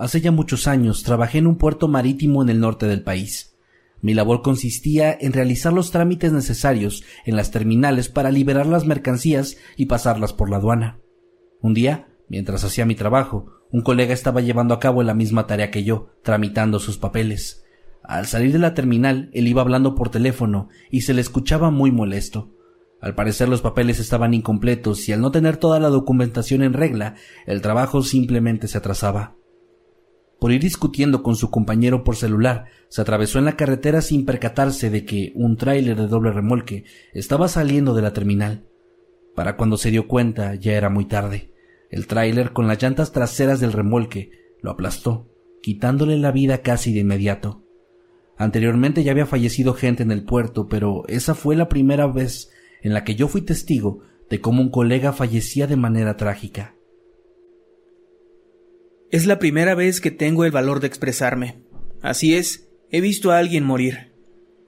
Hace ya muchos años trabajé en un puerto marítimo en el norte del país. Mi labor consistía en realizar los trámites necesarios en las terminales para liberar las mercancías y pasarlas por la aduana. Un día, mientras hacía mi trabajo, un colega estaba llevando a cabo la misma tarea que yo, tramitando sus papeles. Al salir de la terminal, él iba hablando por teléfono y se le escuchaba muy molesto. Al parecer los papeles estaban incompletos y al no tener toda la documentación en regla, el trabajo simplemente se atrasaba. Por ir discutiendo con su compañero por celular, se atravesó en la carretera sin percatarse de que un tráiler de doble remolque estaba saliendo de la terminal. Para cuando se dio cuenta ya era muy tarde. El tráiler con las llantas traseras del remolque lo aplastó, quitándole la vida casi de inmediato. Anteriormente ya había fallecido gente en el puerto, pero esa fue la primera vez en la que yo fui testigo de cómo un colega fallecía de manera trágica. Es la primera vez que tengo el valor de expresarme. Así es, he visto a alguien morir.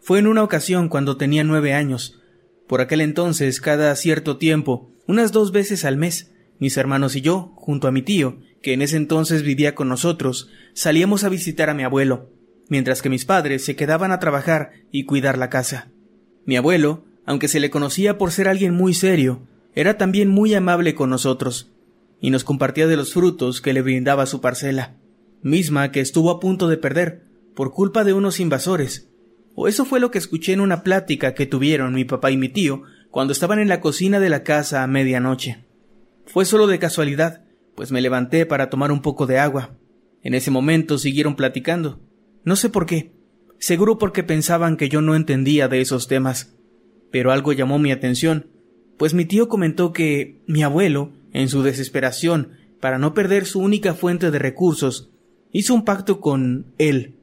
Fue en una ocasión cuando tenía nueve años. Por aquel entonces, cada cierto tiempo, unas dos veces al mes, mis hermanos y yo, junto a mi tío, que en ese entonces vivía con nosotros, salíamos a visitar a mi abuelo, mientras que mis padres se quedaban a trabajar y cuidar la casa. Mi abuelo, aunque se le conocía por ser alguien muy serio, era también muy amable con nosotros, y nos compartía de los frutos que le brindaba su parcela, misma que estuvo a punto de perder por culpa de unos invasores. O eso fue lo que escuché en una plática que tuvieron mi papá y mi tío cuando estaban en la cocina de la casa a medianoche. Fue solo de casualidad, pues me levanté para tomar un poco de agua. En ese momento siguieron platicando. No sé por qué. Seguro porque pensaban que yo no entendía de esos temas. Pero algo llamó mi atención, pues mi tío comentó que mi abuelo en su desesperación, para no perder su única fuente de recursos, hizo un pacto con él,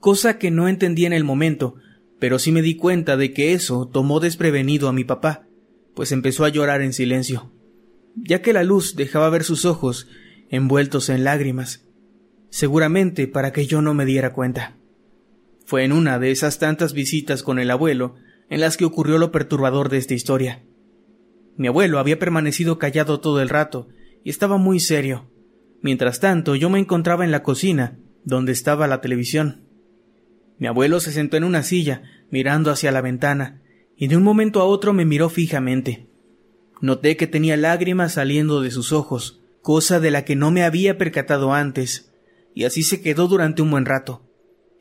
cosa que no entendí en el momento, pero sí me di cuenta de que eso tomó desprevenido a mi papá, pues empezó a llorar en silencio, ya que la luz dejaba ver sus ojos envueltos en lágrimas, seguramente para que yo no me diera cuenta. Fue en una de esas tantas visitas con el abuelo en las que ocurrió lo perturbador de esta historia. Mi abuelo había permanecido callado todo el rato y estaba muy serio. Mientras tanto, yo me encontraba en la cocina, donde estaba la televisión. Mi abuelo se sentó en una silla, mirando hacia la ventana, y de un momento a otro me miró fijamente. Noté que tenía lágrimas saliendo de sus ojos, cosa de la que no me había percatado antes, y así se quedó durante un buen rato.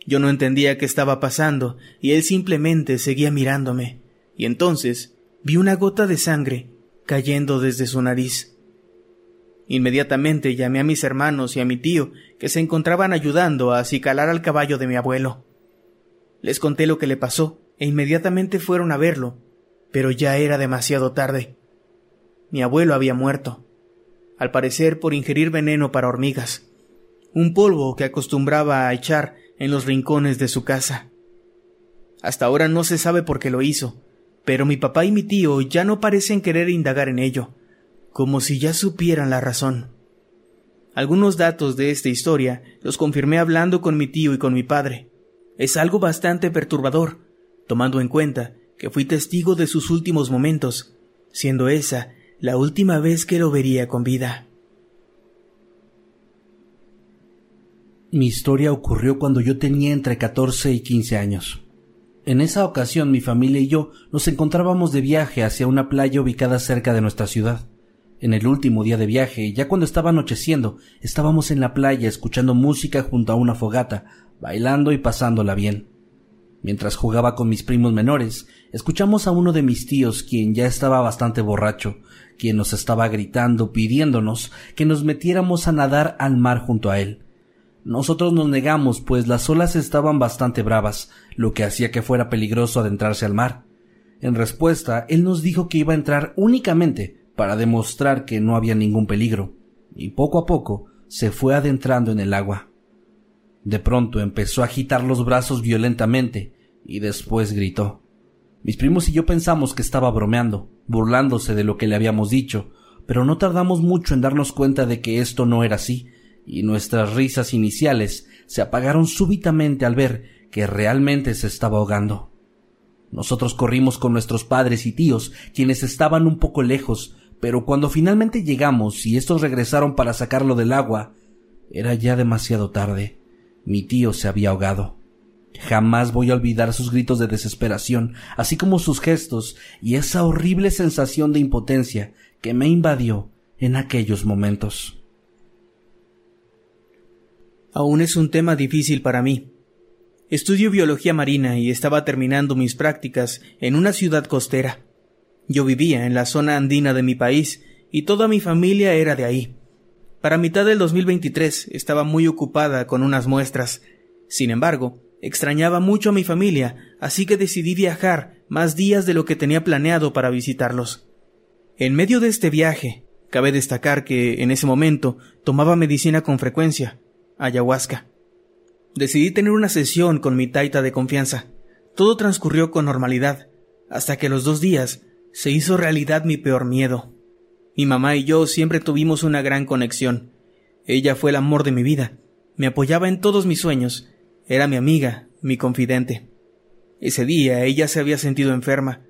Yo no entendía qué estaba pasando, y él simplemente seguía mirándome. Y entonces vi una gota de sangre cayendo desde su nariz. Inmediatamente llamé a mis hermanos y a mi tío, que se encontraban ayudando a acicalar al caballo de mi abuelo. Les conté lo que le pasó, e inmediatamente fueron a verlo, pero ya era demasiado tarde. Mi abuelo había muerto, al parecer por ingerir veneno para hormigas, un polvo que acostumbraba a echar en los rincones de su casa. Hasta ahora no se sabe por qué lo hizo, pero mi papá y mi tío ya no parecen querer indagar en ello, como si ya supieran la razón. Algunos datos de esta historia los confirmé hablando con mi tío y con mi padre. Es algo bastante perturbador, tomando en cuenta que fui testigo de sus últimos momentos, siendo esa la última vez que lo vería con vida. Mi historia ocurrió cuando yo tenía entre 14 y 15 años. En esa ocasión mi familia y yo nos encontrábamos de viaje hacia una playa ubicada cerca de nuestra ciudad. En el último día de viaje, ya cuando estaba anocheciendo, estábamos en la playa escuchando música junto a una fogata, bailando y pasándola bien. Mientras jugaba con mis primos menores, escuchamos a uno de mis tíos, quien ya estaba bastante borracho, quien nos estaba gritando pidiéndonos que nos metiéramos a nadar al mar junto a él. Nosotros nos negamos, pues las olas estaban bastante bravas, lo que hacía que fuera peligroso adentrarse al mar. En respuesta, él nos dijo que iba a entrar únicamente para demostrar que no había ningún peligro, y poco a poco se fue adentrando en el agua. De pronto empezó a agitar los brazos violentamente, y después gritó. Mis primos y yo pensamos que estaba bromeando, burlándose de lo que le habíamos dicho, pero no tardamos mucho en darnos cuenta de que esto no era así, y nuestras risas iniciales se apagaron súbitamente al ver que realmente se estaba ahogando. Nosotros corrimos con nuestros padres y tíos, quienes estaban un poco lejos, pero cuando finalmente llegamos y estos regresaron para sacarlo del agua, era ya demasiado tarde. Mi tío se había ahogado. Jamás voy a olvidar sus gritos de desesperación, así como sus gestos y esa horrible sensación de impotencia que me invadió en aquellos momentos. Aún es un tema difícil para mí. Estudio biología marina y estaba terminando mis prácticas en una ciudad costera. Yo vivía en la zona andina de mi país y toda mi familia era de ahí. Para mitad del 2023 estaba muy ocupada con unas muestras. Sin embargo, extrañaba mucho a mi familia, así que decidí viajar más días de lo que tenía planeado para visitarlos. En medio de este viaje, cabe destacar que en ese momento tomaba medicina con frecuencia, ayahuasca. Decidí tener una sesión con mi taita de confianza. Todo transcurrió con normalidad, hasta que los dos días se hizo realidad mi peor miedo. Mi mamá y yo siempre tuvimos una gran conexión. Ella fue el amor de mi vida, me apoyaba en todos mis sueños, era mi amiga, mi confidente. Ese día ella se había sentido enferma.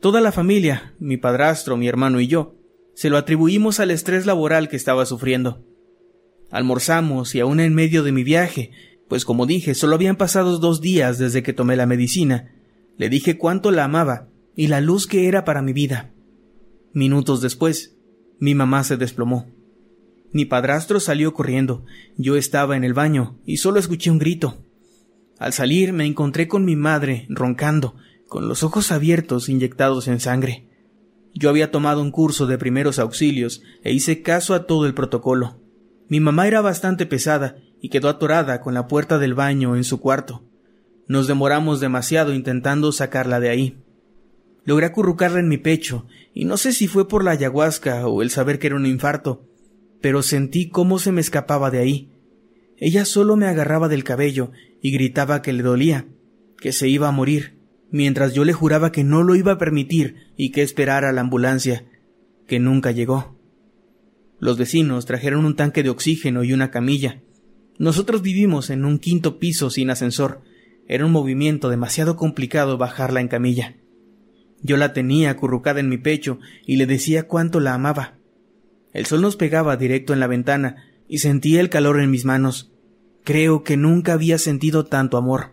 Toda la familia, mi padrastro, mi hermano y yo, se lo atribuimos al estrés laboral que estaba sufriendo. Almorzamos y aún en medio de mi viaje, pues como dije, solo habían pasado dos días desde que tomé la medicina, le dije cuánto la amaba y la luz que era para mi vida. Minutos después, mi mamá se desplomó. Mi padrastro salió corriendo. Yo estaba en el baño y solo escuché un grito. Al salir me encontré con mi madre, roncando, con los ojos abiertos inyectados en sangre. Yo había tomado un curso de primeros auxilios e hice caso a todo el protocolo. Mi mamá era bastante pesada y quedó atorada con la puerta del baño en su cuarto. Nos demoramos demasiado intentando sacarla de ahí. Logré acurrucarla en mi pecho, y no sé si fue por la ayahuasca o el saber que era un infarto, pero sentí cómo se me escapaba de ahí. Ella solo me agarraba del cabello y gritaba que le dolía, que se iba a morir, mientras yo le juraba que no lo iba a permitir y que esperara la ambulancia, que nunca llegó. Los vecinos trajeron un tanque de oxígeno y una camilla. Nosotros vivimos en un quinto piso sin ascensor. Era un movimiento demasiado complicado bajarla en camilla. Yo la tenía acurrucada en mi pecho y le decía cuánto la amaba. El sol nos pegaba directo en la ventana y sentía el calor en mis manos. Creo que nunca había sentido tanto amor.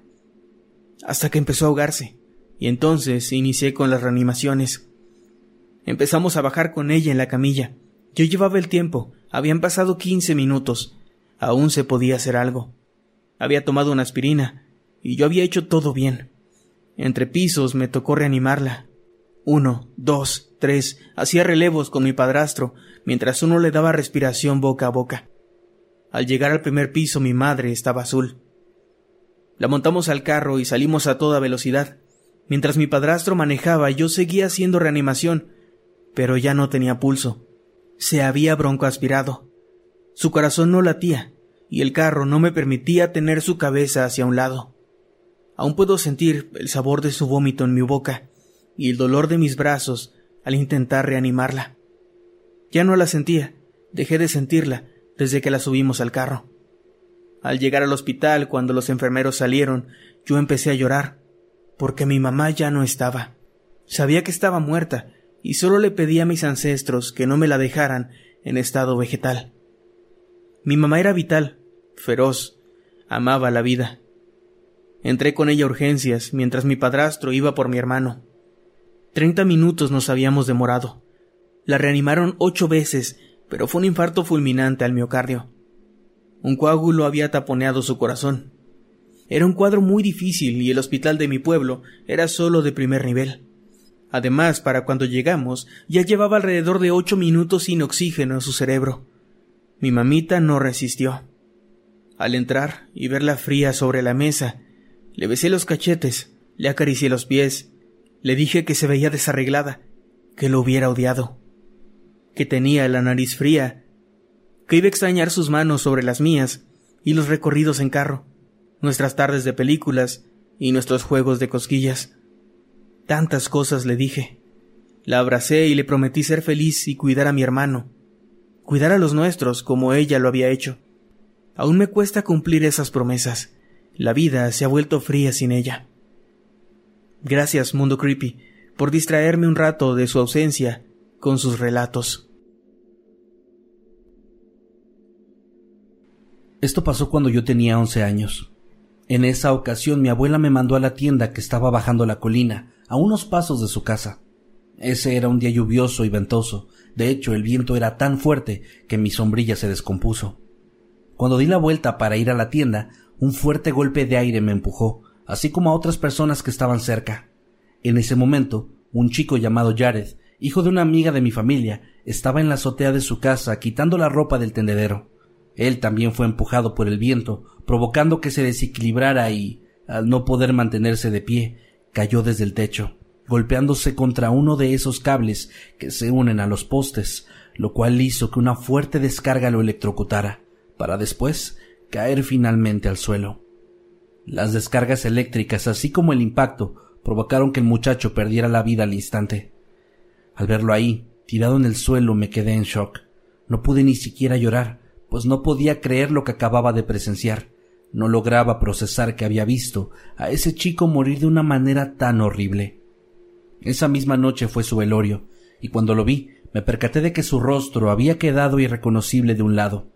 Hasta que empezó a ahogarse, y entonces inicié con las reanimaciones. Empezamos a bajar con ella en la camilla. Yo llevaba el tiempo, habían pasado quince minutos. Aún se podía hacer algo. Había tomado una aspirina, y yo había hecho todo bien. Entre pisos me tocó reanimarla. Uno, dos, tres, hacía relevos con mi padrastro, mientras uno le daba respiración boca a boca. Al llegar al primer piso mi madre estaba azul. La montamos al carro y salimos a toda velocidad. Mientras mi padrastro manejaba yo seguía haciendo reanimación, pero ya no tenía pulso. Se había broncoaspirado. Su corazón no latía, y el carro no me permitía tener su cabeza hacia un lado. Aún puedo sentir el sabor de su vómito en mi boca y el dolor de mis brazos al intentar reanimarla. Ya no la sentía, dejé de sentirla desde que la subimos al carro. Al llegar al hospital, cuando los enfermeros salieron, yo empecé a llorar, porque mi mamá ya no estaba. Sabía que estaba muerta, y solo le pedí a mis ancestros que no me la dejaran en estado vegetal. Mi mamá era vital, feroz, Amaba la vida. Entré con ella a urgencias mientras mi padrastro iba por mi hermano. Treinta minutos nos habíamos demorado. La reanimaron ocho veces, pero fue un infarto fulminante al miocardio. Un coágulo había taponeado su corazón. Era un cuadro muy difícil y el hospital de mi pueblo era solo de primer nivel. Además, para cuando llegamos, ya llevaba alrededor de ocho minutos sin oxígeno en su cerebro. Mi mamita no resistió. Al entrar y verla fría sobre la mesa, le besé los cachetes, le acaricié los pies, le dije que se veía desarreglada, que lo hubiera odiado, que tenía la nariz fría, que iba a extrañar sus manos sobre las mías y los recorridos en carro, nuestras tardes de películas y nuestros juegos de cosquillas. Tantas cosas le dije. La abracé y le prometí ser feliz y cuidar a mi hermano, cuidar a los nuestros como ella lo había hecho. Aún me cuesta cumplir esas promesas. La vida se ha vuelto fría sin ella. Gracias, Mundo Creepy, por distraerme un rato de su ausencia con sus relatos. Esto pasó cuando yo tenía once años. En esa ocasión mi abuela me mandó a la tienda que estaba bajando la colina, a unos pasos de su casa. Ese era un día lluvioso y ventoso. De hecho, el viento era tan fuerte que mi sombrilla se descompuso. Cuando di la vuelta para ir a la tienda, un fuerte golpe de aire me empujó, así como a otras personas que estaban cerca. En ese momento, un chico llamado Jared, hijo de una amiga de mi familia, estaba en la azotea de su casa quitando la ropa del tendedero. Él también fue empujado por el viento, provocando que se desequilibrara y, al no poder mantenerse de pie, cayó desde el techo, golpeándose contra uno de esos cables que se unen a los postes, lo cual hizo que una fuerte descarga lo electrocutara, para después caer finalmente al suelo. Las descargas eléctricas, así como el impacto, provocaron que el muchacho perdiera la vida al instante. Al verlo ahí, tirado en el suelo, me quedé en shock. No pude ni siquiera llorar, pues no podía creer lo que acababa de presenciar. No lograba procesar que había visto a ese chico morir de una manera tan horrible. Esa misma noche fue su velorio, y cuando lo vi, me percaté de que su rostro había quedado irreconocible de un lado,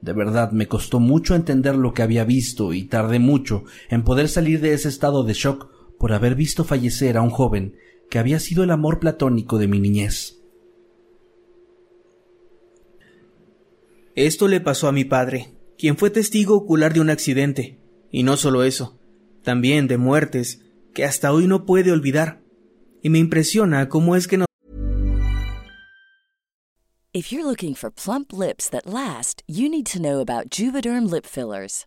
de verdad me costó mucho entender lo que había visto y tardé mucho en poder salir de ese estado de shock por haber visto fallecer a un joven que había sido el amor platónico de mi niñez. Esto le pasó a mi padre, quien fue testigo ocular de un accidente, y no solo eso, también de muertes que hasta hoy no puede olvidar. Y me impresiona cómo es que no If you're looking for plump lips that last, you need to know about Juvederm lip fillers.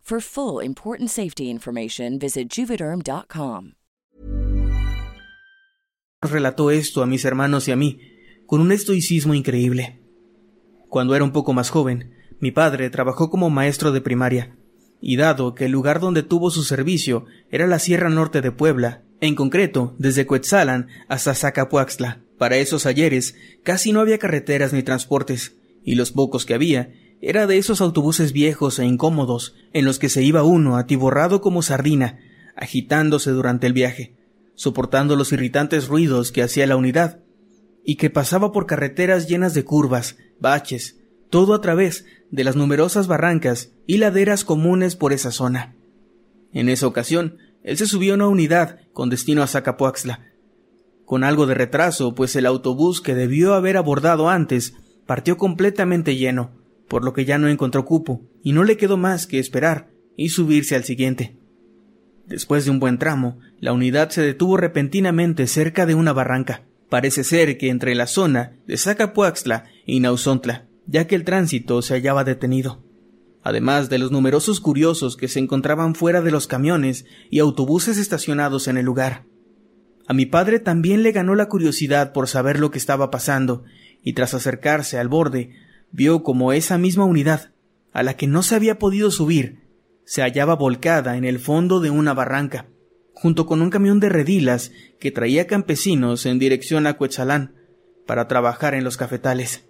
For full important safety information, visit juvederm.com. Relató esto a mis hermanos y a mí con un estoicismo increíble. Cuando era un poco más joven, mi padre trabajó como maestro de primaria, y dado que el lugar donde tuvo su servicio era la Sierra Norte de Puebla, en concreto desde Coetzalan hasta Zacapuaxtla, para esos ayeres casi no había carreteras ni transportes, y los pocos que había era de esos autobuses viejos e incómodos en los que se iba uno atiborrado como sardina, agitándose durante el viaje, soportando los irritantes ruidos que hacía la unidad, y que pasaba por carreteras llenas de curvas, baches, todo a través de las numerosas barrancas y laderas comunes por esa zona. En esa ocasión, él se subió a una unidad con destino a Zacapuaxtla, con algo de retraso, pues el autobús que debió haber abordado antes partió completamente lleno, por lo que ya no encontró cupo, y no le quedó más que esperar y subirse al siguiente. Después de un buen tramo, la unidad se detuvo repentinamente cerca de una barranca. Parece ser que entre la zona de Zacapuaxtla y Nauzontla, ya que el tránsito se hallaba detenido. Además de los numerosos curiosos que se encontraban fuera de los camiones y autobuses estacionados en el lugar. A mi padre también le ganó la curiosidad por saber lo que estaba pasando, y tras acercarse al borde, vio como esa misma unidad, a la que no se había podido subir, se hallaba volcada en el fondo de una barranca, junto con un camión de redilas que traía campesinos en dirección a Cuetzalán para trabajar en los cafetales.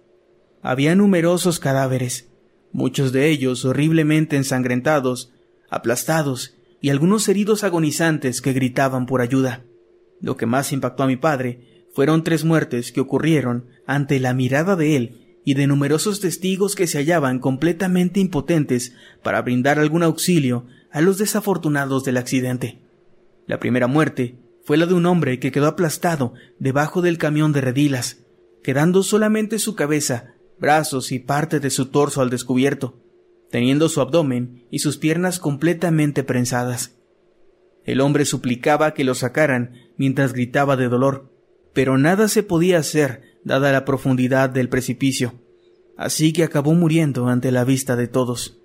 Había numerosos cadáveres, muchos de ellos horriblemente ensangrentados, aplastados y algunos heridos agonizantes que gritaban por ayuda. Lo que más impactó a mi padre fueron tres muertes que ocurrieron ante la mirada de él y de numerosos testigos que se hallaban completamente impotentes para brindar algún auxilio a los desafortunados del accidente. La primera muerte fue la de un hombre que quedó aplastado debajo del camión de redilas, quedando solamente su cabeza, brazos y parte de su torso al descubierto, teniendo su abdomen y sus piernas completamente prensadas. El hombre suplicaba que lo sacaran mientras gritaba de dolor, pero nada se podía hacer dada la profundidad del precipicio, así que acabó muriendo ante la vista de todos.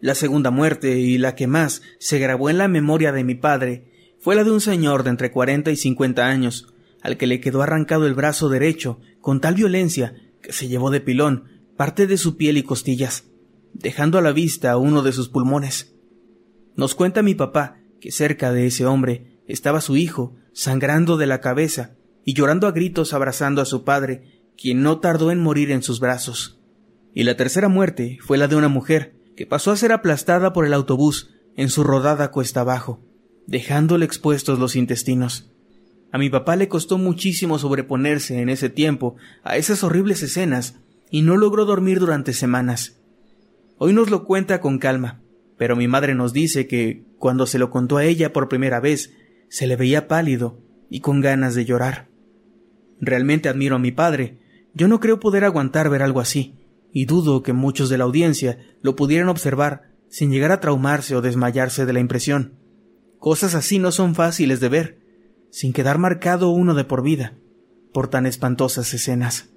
La segunda muerte, y la que más se grabó en la memoria de mi padre, fue la de un señor de entre cuarenta y cincuenta años, al que le quedó arrancado el brazo derecho con tal violencia que se llevó de pilón parte de su piel y costillas, dejando a la vista uno de sus pulmones. Nos cuenta mi papá que cerca de ese hombre estaba su hijo, sangrando de la cabeza y llorando a gritos abrazando a su padre, quien no tardó en morir en sus brazos. Y la tercera muerte fue la de una mujer, que pasó a ser aplastada por el autobús en su rodada cuesta abajo, dejándole expuestos los intestinos. A mi papá le costó muchísimo sobreponerse en ese tiempo a esas horribles escenas y no logró dormir durante semanas. Hoy nos lo cuenta con calma, pero mi madre nos dice que, cuando se lo contó a ella por primera vez, se le veía pálido y con ganas de llorar. Realmente admiro a mi padre. Yo no creo poder aguantar ver algo así, y dudo que muchos de la audiencia lo pudieran observar sin llegar a traumarse o desmayarse de la impresión. Cosas así no son fáciles de ver, sin quedar marcado uno de por vida, por tan espantosas escenas.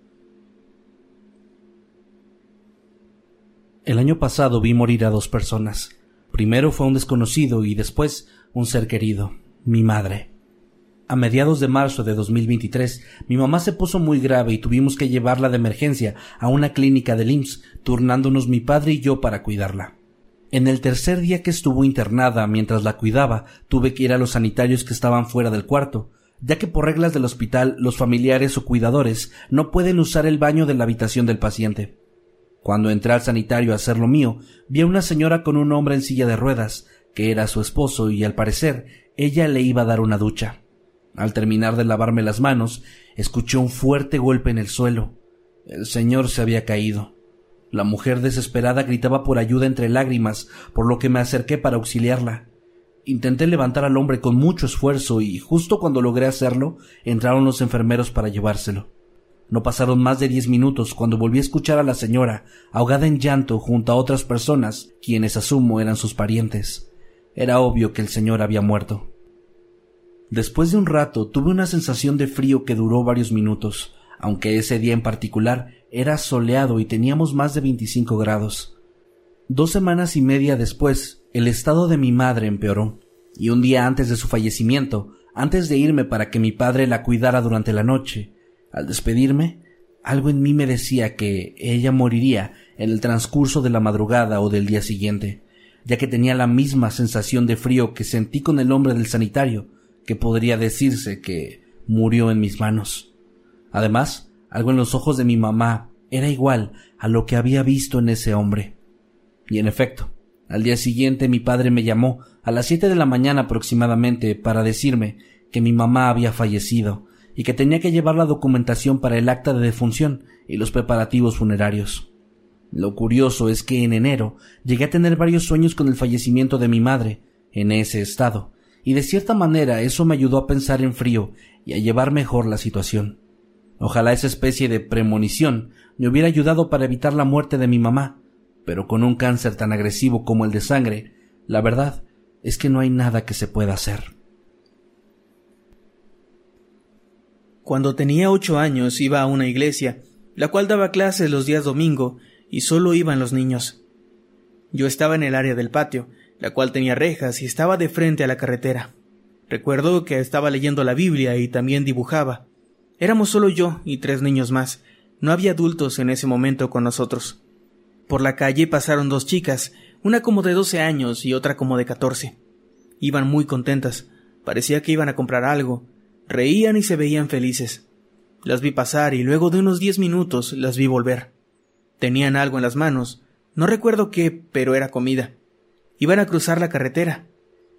El año pasado vi morir a dos personas. Primero fue un desconocido y después un ser querido, mi madre. A mediados de marzo de 2023, mi mamá se puso muy grave y tuvimos que llevarla de emergencia a una clínica del IMSS, turnándonos mi padre y yo para cuidarla. En el tercer día que estuvo internada mientras la cuidaba, tuve que ir a los sanitarios que estaban fuera del cuarto, ya que por reglas del hospital los familiares o cuidadores no pueden usar el baño de la habitación del paciente. Cuando entré al sanitario a hacer lo mío, vi a una señora con un hombre en silla de ruedas, que era su esposo y al parecer ella le iba a dar una ducha. Al terminar de lavarme las manos, escuché un fuerte golpe en el suelo. El señor se había caído. La mujer desesperada gritaba por ayuda entre lágrimas, por lo que me acerqué para auxiliarla. Intenté levantar al hombre con mucho esfuerzo y justo cuando logré hacerlo, entraron los enfermeros para llevárselo. No pasaron más de diez minutos cuando volví a escuchar a la señora, ahogada en llanto junto a otras personas, quienes asumo eran sus parientes. Era obvio que el señor había muerto. Después de un rato tuve una sensación de frío que duró varios minutos, aunque ese día en particular era soleado y teníamos más de 25 grados. Dos semanas y media después, el estado de mi madre empeoró, y un día antes de su fallecimiento, antes de irme para que mi padre la cuidara durante la noche, al despedirme, algo en mí me decía que ella moriría en el transcurso de la madrugada o del día siguiente, ya que tenía la misma sensación de frío que sentí con el hombre del sanitario, que podría decirse que murió en mis manos. Además, algo en los ojos de mi mamá era igual a lo que había visto en ese hombre. Y en efecto, al día siguiente mi padre me llamó a las siete de la mañana aproximadamente para decirme que mi mamá había fallecido y que tenía que llevar la documentación para el acta de defunción y los preparativos funerarios. Lo curioso es que en enero llegué a tener varios sueños con el fallecimiento de mi madre, en ese estado, y de cierta manera eso me ayudó a pensar en frío y a llevar mejor la situación. Ojalá esa especie de premonición me hubiera ayudado para evitar la muerte de mi mamá, pero con un cáncer tan agresivo como el de sangre, la verdad es que no hay nada que se pueda hacer. Cuando tenía ocho años iba a una iglesia, la cual daba clases los días domingo, y solo iban los niños. Yo estaba en el área del patio, la cual tenía rejas y estaba de frente a la carretera. Recuerdo que estaba leyendo la Biblia y también dibujaba. Éramos solo yo y tres niños más. No había adultos en ese momento con nosotros. Por la calle pasaron dos chicas, una como de doce años y otra como de catorce. Iban muy contentas. Parecía que iban a comprar algo. Reían y se veían felices. Las vi pasar y luego de unos diez minutos las vi volver. Tenían algo en las manos. No recuerdo qué, pero era comida. Iban a cruzar la carretera.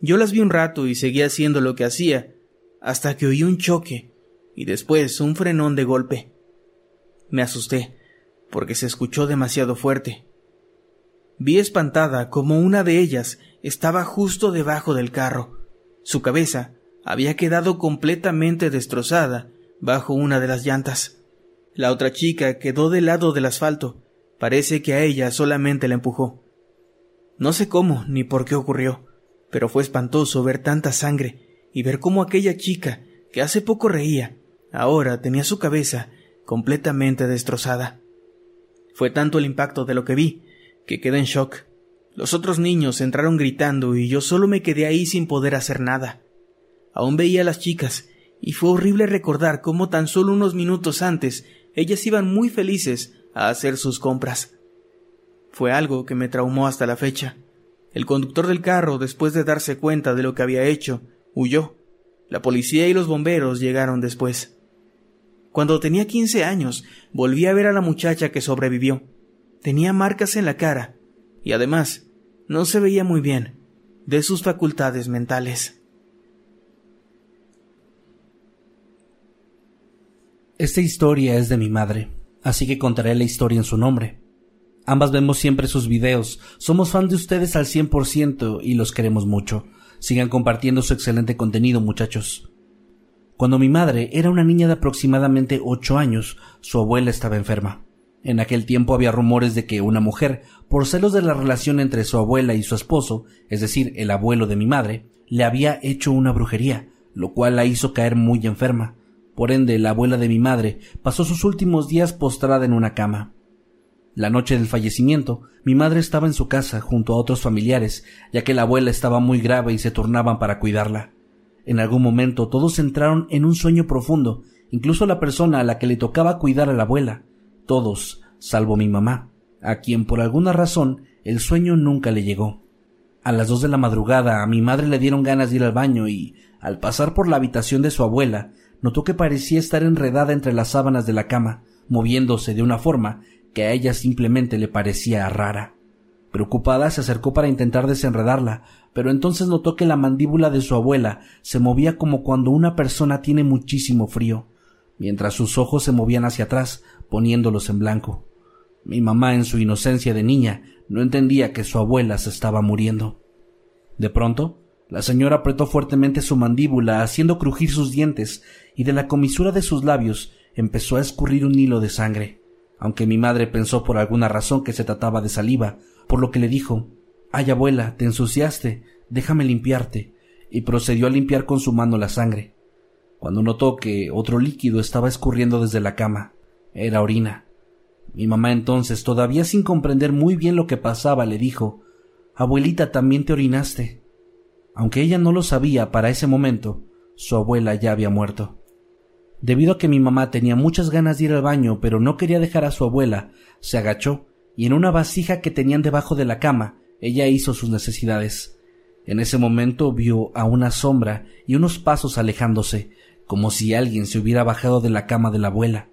Yo las vi un rato y seguía haciendo lo que hacía, hasta que oí un choque y después un frenón de golpe. Me asusté, porque se escuchó demasiado fuerte. Vi espantada como una de ellas estaba justo debajo del carro. Su cabeza había quedado completamente destrozada bajo una de las llantas. La otra chica quedó del lado del asfalto. Parece que a ella solamente la empujó. No sé cómo ni por qué ocurrió, pero fue espantoso ver tanta sangre y ver cómo aquella chica, que hace poco reía, ahora tenía su cabeza completamente destrozada. Fue tanto el impacto de lo que vi, que quedé en shock. Los otros niños entraron gritando y yo solo me quedé ahí sin poder hacer nada. Aún veía a las chicas, y fue horrible recordar cómo tan solo unos minutos antes ellas iban muy felices a hacer sus compras. Fue algo que me traumó hasta la fecha. El conductor del carro, después de darse cuenta de lo que había hecho, huyó. La policía y los bomberos llegaron después. Cuando tenía quince años, volví a ver a la muchacha que sobrevivió. Tenía marcas en la cara, y además, no se veía muy bien de sus facultades mentales. Esta historia es de mi madre, así que contaré la historia en su nombre. Ambas vemos siempre sus videos, somos fan de ustedes al 100% y los queremos mucho. Sigan compartiendo su excelente contenido, muchachos. Cuando mi madre era una niña de aproximadamente ocho años, su abuela estaba enferma. En aquel tiempo había rumores de que una mujer, por celos de la relación entre su abuela y su esposo, es decir, el abuelo de mi madre, le había hecho una brujería, lo cual la hizo caer muy enferma. Por ende, la abuela de mi madre pasó sus últimos días postrada en una cama. La noche del fallecimiento, mi madre estaba en su casa junto a otros familiares, ya que la abuela estaba muy grave y se turnaban para cuidarla. En algún momento todos entraron en un sueño profundo, incluso la persona a la que le tocaba cuidar a la abuela. Todos, salvo mi mamá, a quien por alguna razón el sueño nunca le llegó. A las dos de la madrugada a mi madre le dieron ganas de ir al baño y, al pasar por la habitación de su abuela, notó que parecía estar enredada entre las sábanas de la cama, moviéndose de una forma que a ella simplemente le parecía rara. Preocupada se acercó para intentar desenredarla, pero entonces notó que la mandíbula de su abuela se movía como cuando una persona tiene muchísimo frío, mientras sus ojos se movían hacia atrás, poniéndolos en blanco. Mi mamá, en su inocencia de niña, no entendía que su abuela se estaba muriendo. De pronto, la señora apretó fuertemente su mandíbula, haciendo crujir sus dientes, y de la comisura de sus labios empezó a escurrir un hilo de sangre, aunque mi madre pensó por alguna razón que se trataba de saliva, por lo que le dijo Ay abuela, te ensuciaste, déjame limpiarte, y procedió a limpiar con su mano la sangre, cuando notó que otro líquido estaba escurriendo desde la cama. Era orina. Mi mamá entonces, todavía sin comprender muy bien lo que pasaba, le dijo Abuelita, también te orinaste. Aunque ella no lo sabía para ese momento, su abuela ya había muerto. Debido a que mi mamá tenía muchas ganas de ir al baño, pero no quería dejar a su abuela, se agachó y en una vasija que tenían debajo de la cama, ella hizo sus necesidades. En ese momento vio a una sombra y unos pasos alejándose, como si alguien se hubiera bajado de la cama de la abuela.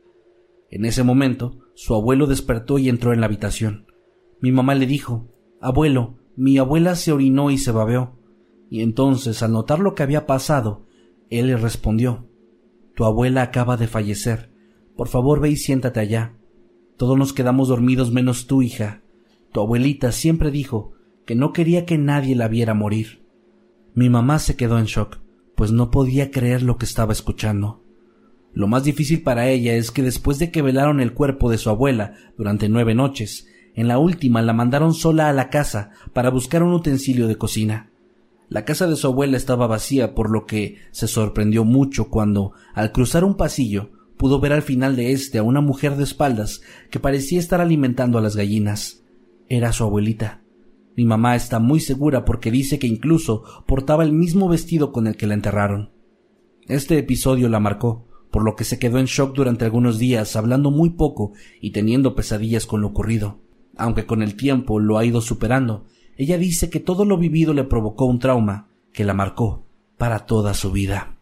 En ese momento, su abuelo despertó y entró en la habitación. Mi mamá le dijo Abuelo, mi abuela se orinó y se babeó. Y entonces, al notar lo que había pasado, él le respondió tu abuela acaba de fallecer. Por favor, ve y siéntate allá. Todos nos quedamos dormidos menos tú, hija. Tu abuelita siempre dijo que no quería que nadie la viera morir. Mi mamá se quedó en shock, pues no podía creer lo que estaba escuchando. Lo más difícil para ella es que después de que velaron el cuerpo de su abuela durante nueve noches, en la última la mandaron sola a la casa para buscar un utensilio de cocina. La casa de su abuela estaba vacía, por lo que se sorprendió mucho cuando, al cruzar un pasillo, pudo ver al final de este a una mujer de espaldas que parecía estar alimentando a las gallinas. Era su abuelita. Mi mamá está muy segura porque dice que incluso portaba el mismo vestido con el que la enterraron. Este episodio la marcó, por lo que se quedó en shock durante algunos días, hablando muy poco y teniendo pesadillas con lo ocurrido. Aunque con el tiempo lo ha ido superando, ella dice que todo lo vivido le provocó un trauma que la marcó para toda su vida.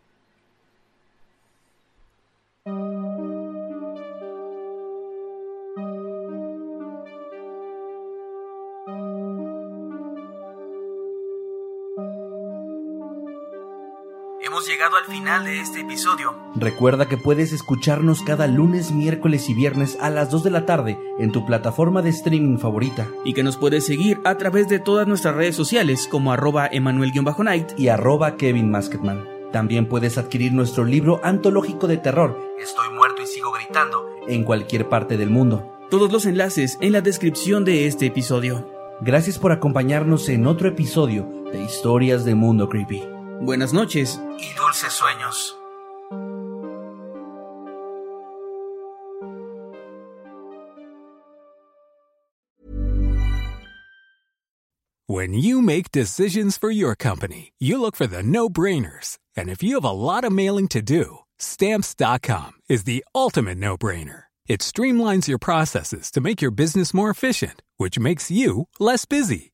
Hemos llegado al final de este episodio. Recuerda que puedes escucharnos cada lunes, miércoles y viernes a las 2 de la tarde en tu plataforma de streaming favorita Y que nos puedes seguir a través de todas nuestras redes sociales como arroba emanuel-night. y arroba Kevin Masketman. También puedes adquirir nuestro libro antológico de terror, Estoy muerto y sigo gritando. en cualquier parte del mundo. Todos los enlaces en la descripción de este episodio. Gracias por acompañarnos en otro episodio de Historias de Mundo Creepy. Buenas noches. Y dulces sueños. When you make decisions for your company, you look for the no brainers. And if you have a lot of mailing to do, stamps.com is the ultimate no brainer. It streamlines your processes to make your business more efficient, which makes you less busy.